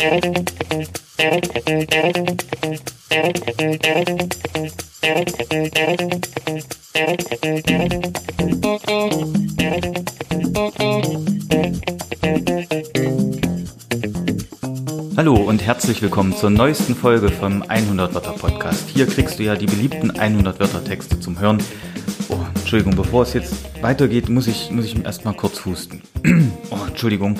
Hallo und herzlich willkommen zur neuesten Folge vom 100 Wörter Podcast. Hier kriegst du ja die beliebten 100 Wörter Texte zum Hören. Oh, Entschuldigung, bevor es jetzt weitergeht, muss ich, muss ich erstmal kurz husten. oh, Entschuldigung.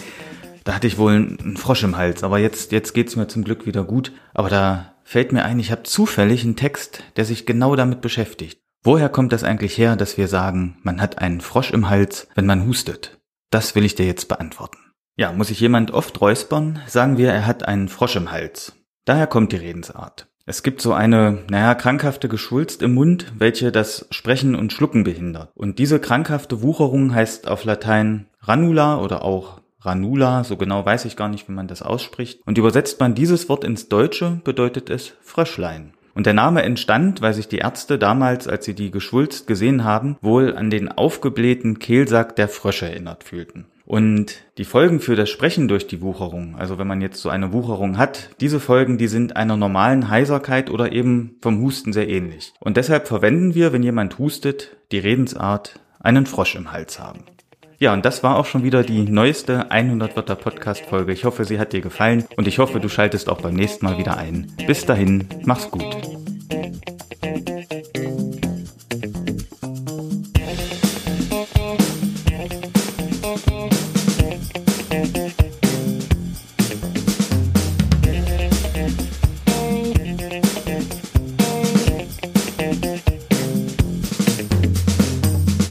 Da hatte ich wohl einen Frosch im Hals, aber jetzt, jetzt geht's mir zum Glück wieder gut. Aber da fällt mir ein, ich habe zufällig einen Text, der sich genau damit beschäftigt. Woher kommt das eigentlich her, dass wir sagen, man hat einen Frosch im Hals, wenn man hustet? Das will ich dir jetzt beantworten. Ja, muss sich jemand oft räuspern, sagen wir, er hat einen Frosch im Hals. Daher kommt die Redensart. Es gibt so eine, naja, krankhafte Geschwulst im Mund, welche das Sprechen und Schlucken behindert. Und diese krankhafte Wucherung heißt auf Latein Ranula oder auch Ranula, so genau weiß ich gar nicht, wie man das ausspricht. Und übersetzt man dieses Wort ins Deutsche, bedeutet es Fröschlein. Und der Name entstand, weil sich die Ärzte damals, als sie die Geschwulst gesehen haben, wohl an den aufgeblähten Kehlsack der Frösche erinnert fühlten. Und die Folgen für das Sprechen durch die Wucherung, also wenn man jetzt so eine Wucherung hat, diese Folgen, die sind einer normalen Heiserkeit oder eben vom Husten sehr ähnlich. Und deshalb verwenden wir, wenn jemand hustet, die Redensart einen Frosch im Hals haben. Ja, und das war auch schon wieder die neueste 100 Wörter Podcast Folge. Ich hoffe, sie hat dir gefallen und ich hoffe, du schaltest auch beim nächsten Mal wieder ein. Bis dahin, mach's gut.